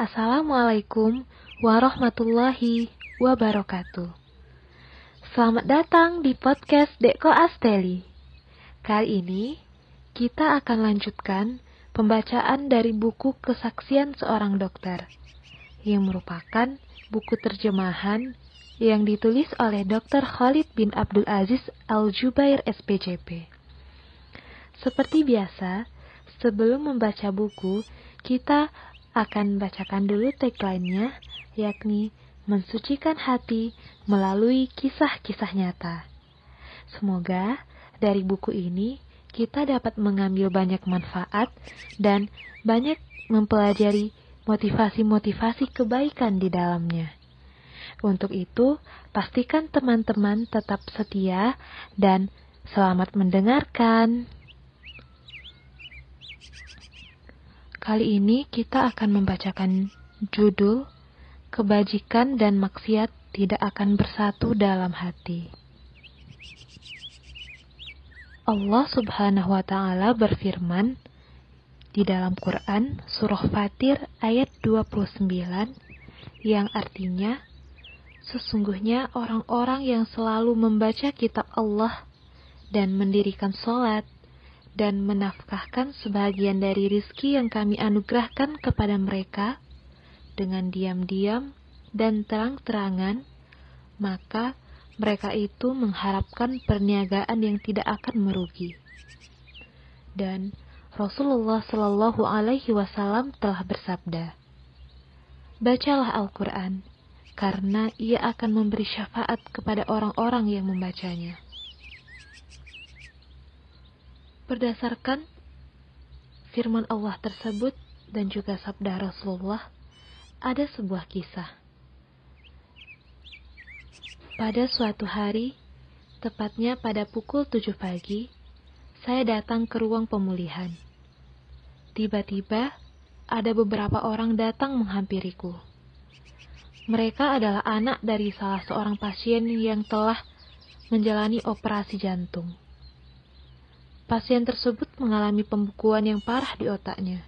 Assalamualaikum warahmatullahi wabarakatuh. Selamat datang di podcast Deko Asteli. Kali ini kita akan lanjutkan pembacaan dari buku Kesaksian Seorang Dokter yang merupakan buku terjemahan yang ditulis oleh Dr. Khalid bin Abdul Aziz Al-Jubair SPCP. Seperti biasa, sebelum membaca buku, kita akan bacakan dulu tagline-nya, yakni mensucikan hati melalui kisah-kisah nyata. Semoga dari buku ini kita dapat mengambil banyak manfaat dan banyak mempelajari motivasi-motivasi kebaikan di dalamnya. Untuk itu, pastikan teman-teman tetap setia dan selamat mendengarkan. Kali ini kita akan membacakan judul Kebajikan dan Maksiat Tidak Akan Bersatu Dalam Hati. Allah Subhanahu wa taala berfirman di dalam Quran surah Fatir ayat 29 yang artinya sesungguhnya orang-orang yang selalu membaca kitab Allah dan mendirikan sholat dan menafkahkan sebagian dari rizki yang kami anugerahkan kepada mereka dengan diam-diam dan terang-terangan, maka mereka itu mengharapkan perniagaan yang tidak akan merugi. Dan Rasulullah Shallallahu Alaihi Wasallam telah bersabda, "Bacalah Al-Quran, karena ia akan memberi syafaat kepada orang-orang yang membacanya." Berdasarkan firman Allah tersebut dan juga sabda Rasulullah, ada sebuah kisah. Pada suatu hari, tepatnya pada pukul 7 pagi, saya datang ke ruang pemulihan. Tiba-tiba, ada beberapa orang datang menghampiriku. Mereka adalah anak dari salah seorang pasien yang telah menjalani operasi jantung. Pasien tersebut mengalami pembekuan yang parah di otaknya,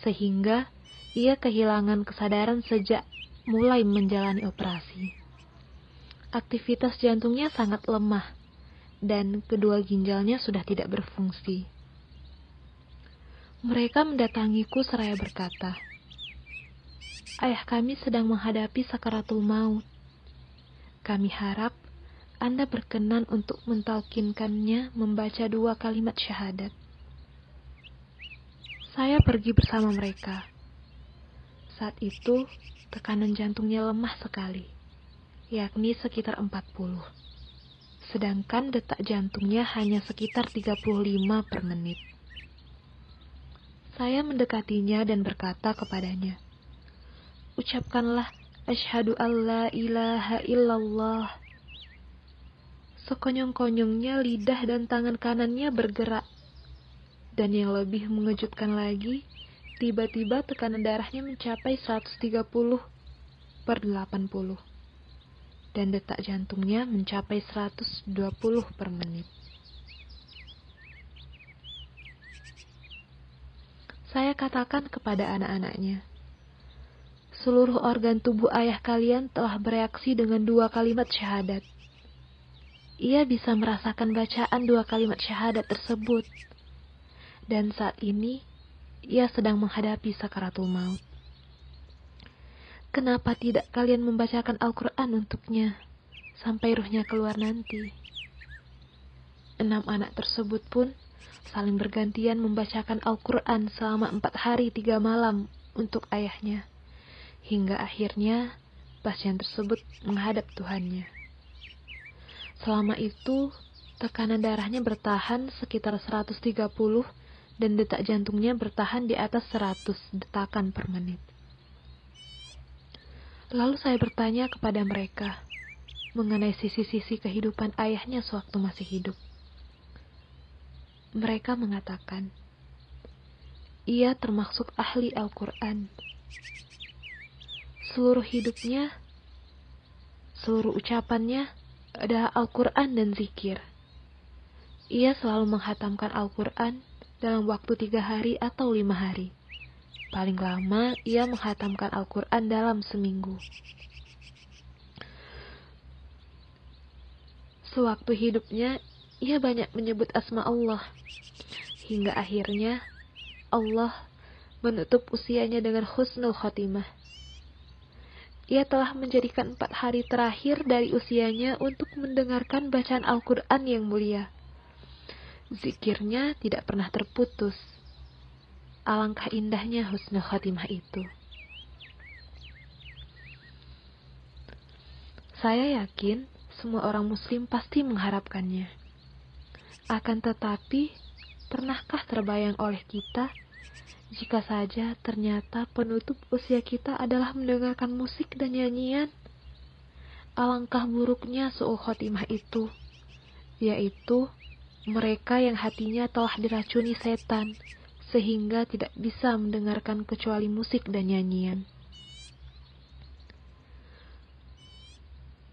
sehingga ia kehilangan kesadaran sejak mulai menjalani operasi. Aktivitas jantungnya sangat lemah, dan kedua ginjalnya sudah tidak berfungsi. Mereka mendatangiku seraya berkata, Ayah kami sedang menghadapi sakaratul maut. Kami harap anda berkenan untuk mentalkinkannya membaca dua kalimat syahadat. Saya pergi bersama mereka. Saat itu, tekanan jantungnya lemah sekali, yakni sekitar 40. Sedangkan detak jantungnya hanya sekitar 35 per menit. Saya mendekatinya dan berkata kepadanya, Ucapkanlah, Ashadu an la ilaha illallah Sekonyong-konyongnya lidah dan tangan kanannya bergerak. Dan yang lebih mengejutkan lagi, tiba-tiba tekanan darahnya mencapai 130 per 80. Dan detak jantungnya mencapai 120 per menit. Saya katakan kepada anak-anaknya, seluruh organ tubuh ayah kalian telah bereaksi dengan dua kalimat syahadat ia bisa merasakan bacaan dua kalimat syahadat tersebut. Dan saat ini, ia sedang menghadapi sakaratul maut. Kenapa tidak kalian membacakan Al-Quran untuknya, sampai ruhnya keluar nanti? Enam anak tersebut pun saling bergantian membacakan Al-Quran selama empat hari tiga malam untuk ayahnya. Hingga akhirnya pasien tersebut menghadap Tuhannya. Selama itu, tekanan darahnya bertahan sekitar 130 dan detak jantungnya bertahan di atas 100 detakan per menit. Lalu saya bertanya kepada mereka mengenai sisi-sisi kehidupan ayahnya sewaktu masih hidup. Mereka mengatakan, ia termasuk ahli Al-Quran. Seluruh hidupnya, seluruh ucapannya, adalah Al-Quran dan zikir. Ia selalu menghatamkan Al-Quran dalam waktu tiga hari atau lima hari. paling lama ia menghatamkan Al-Quran dalam seminggu. Sewaktu hidupnya, ia banyak menyebut asma Allah. Hingga akhirnya, Allah menutup usianya dengan husnul khotimah. Ia telah menjadikan empat hari terakhir dari usianya untuk mendengarkan bacaan Al-Quran yang mulia. Zikirnya tidak pernah terputus Alangkah indahnya husnul khatimah itu. Saya yakin semua orang muslim pasti mengharapkannya. Akan tetapi, pernahkah terbayang oleh kita jika saja ternyata penutup usia kita adalah mendengarkan musik dan nyanyian? Alangkah buruknya su'ul khotimah itu, yaitu mereka yang hatinya telah diracuni setan, sehingga tidak bisa mendengarkan kecuali musik dan nyanyian.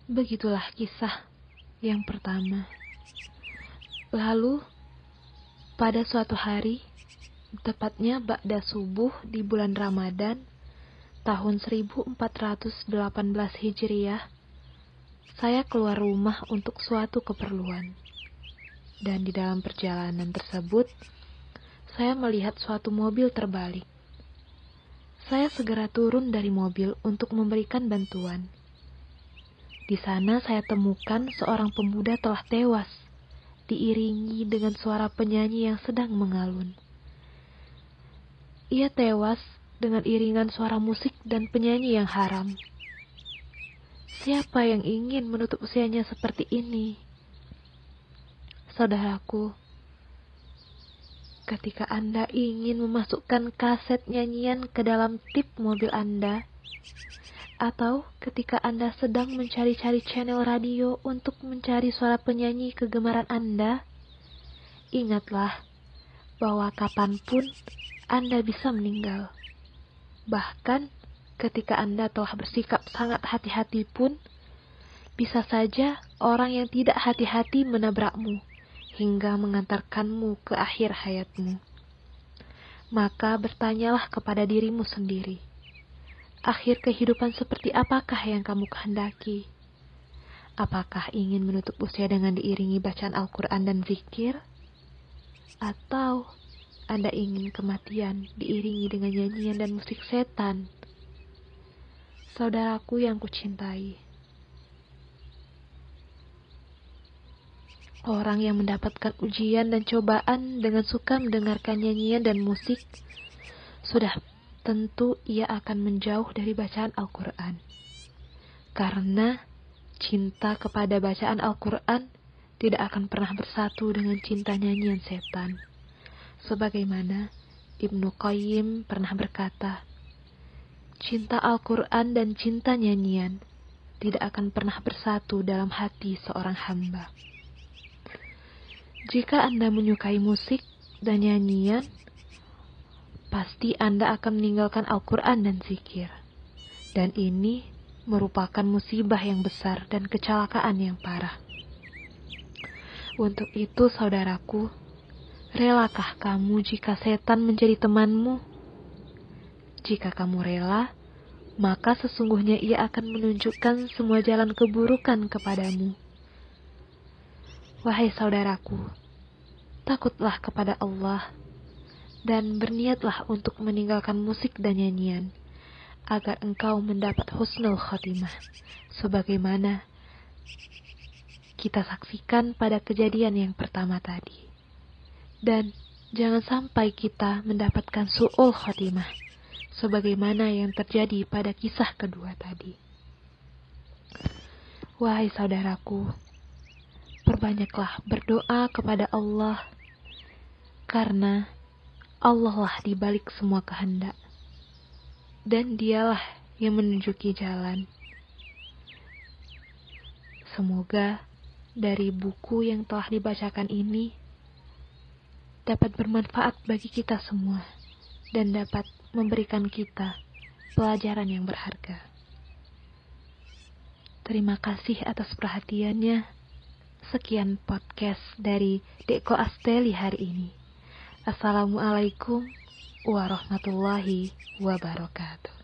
Begitulah kisah yang pertama. Lalu, pada suatu hari, tepatnya Ba'da subuh di bulan Ramadan, tahun 1418 Hijriah, saya keluar rumah untuk suatu keperluan. Dan di dalam perjalanan tersebut, saya melihat suatu mobil terbalik. Saya segera turun dari mobil untuk memberikan bantuan. Di sana saya temukan seorang pemuda telah tewas, diiringi dengan suara penyanyi yang sedang mengalun. Ia tewas dengan iringan suara musik dan penyanyi yang haram. Siapa yang ingin menutup usianya seperti ini? Saudaraku, ketika Anda ingin memasukkan kaset nyanyian ke dalam tip mobil Anda, atau ketika Anda sedang mencari-cari channel radio untuk mencari suara penyanyi kegemaran Anda, ingatlah bahwa kapan pun Anda bisa meninggal. Bahkan ketika Anda telah bersikap sangat hati-hati pun, bisa saja orang yang tidak hati-hati menabrakmu hingga mengantarkanmu ke akhir hayatmu. Maka bertanyalah kepada dirimu sendiri, akhir kehidupan seperti apakah yang kamu kehendaki? Apakah ingin menutup usia dengan diiringi bacaan Al-Quran dan zikir? Atau Anda ingin kematian diiringi dengan nyanyian dan musik setan? Saudaraku yang kucintai, Orang yang mendapatkan ujian dan cobaan dengan suka mendengarkan nyanyian dan musik, sudah tentu ia akan menjauh dari bacaan Al-Quran. Karena cinta kepada bacaan Al-Quran tidak akan pernah bersatu dengan cinta nyanyian setan. Sebagaimana Ibnu Qayyim pernah berkata, cinta Al-Quran dan cinta nyanyian tidak akan pernah bersatu dalam hati seorang hamba. Jika Anda menyukai musik dan nyanyian, pasti Anda akan meninggalkan Al-Quran dan zikir. Dan ini merupakan musibah yang besar dan kecelakaan yang parah. Untuk itu, saudaraku, relakah kamu jika setan menjadi temanmu? Jika kamu rela, maka sesungguhnya ia akan menunjukkan semua jalan keburukan kepadamu. Wahai saudaraku, takutlah kepada Allah dan berniatlah untuk meninggalkan musik dan nyanyian agar engkau mendapat husnul khotimah sebagaimana kita saksikan pada kejadian yang pertama tadi. Dan jangan sampai kita mendapatkan su'ul khotimah sebagaimana yang terjadi pada kisah kedua tadi. Wahai saudaraku, perbanyaklah berdoa kepada Allah, karena Allah lah di balik semua kehendak, dan Dialah yang menunjuki jalan. Semoga dari buku yang telah dibacakan ini dapat bermanfaat bagi kita semua dan dapat memberikan kita pelajaran yang berharga. Terima kasih atas perhatiannya. Sekian podcast dari Deko Asteli hari ini. Assalamualaikum warahmatullahi wabarakatuh.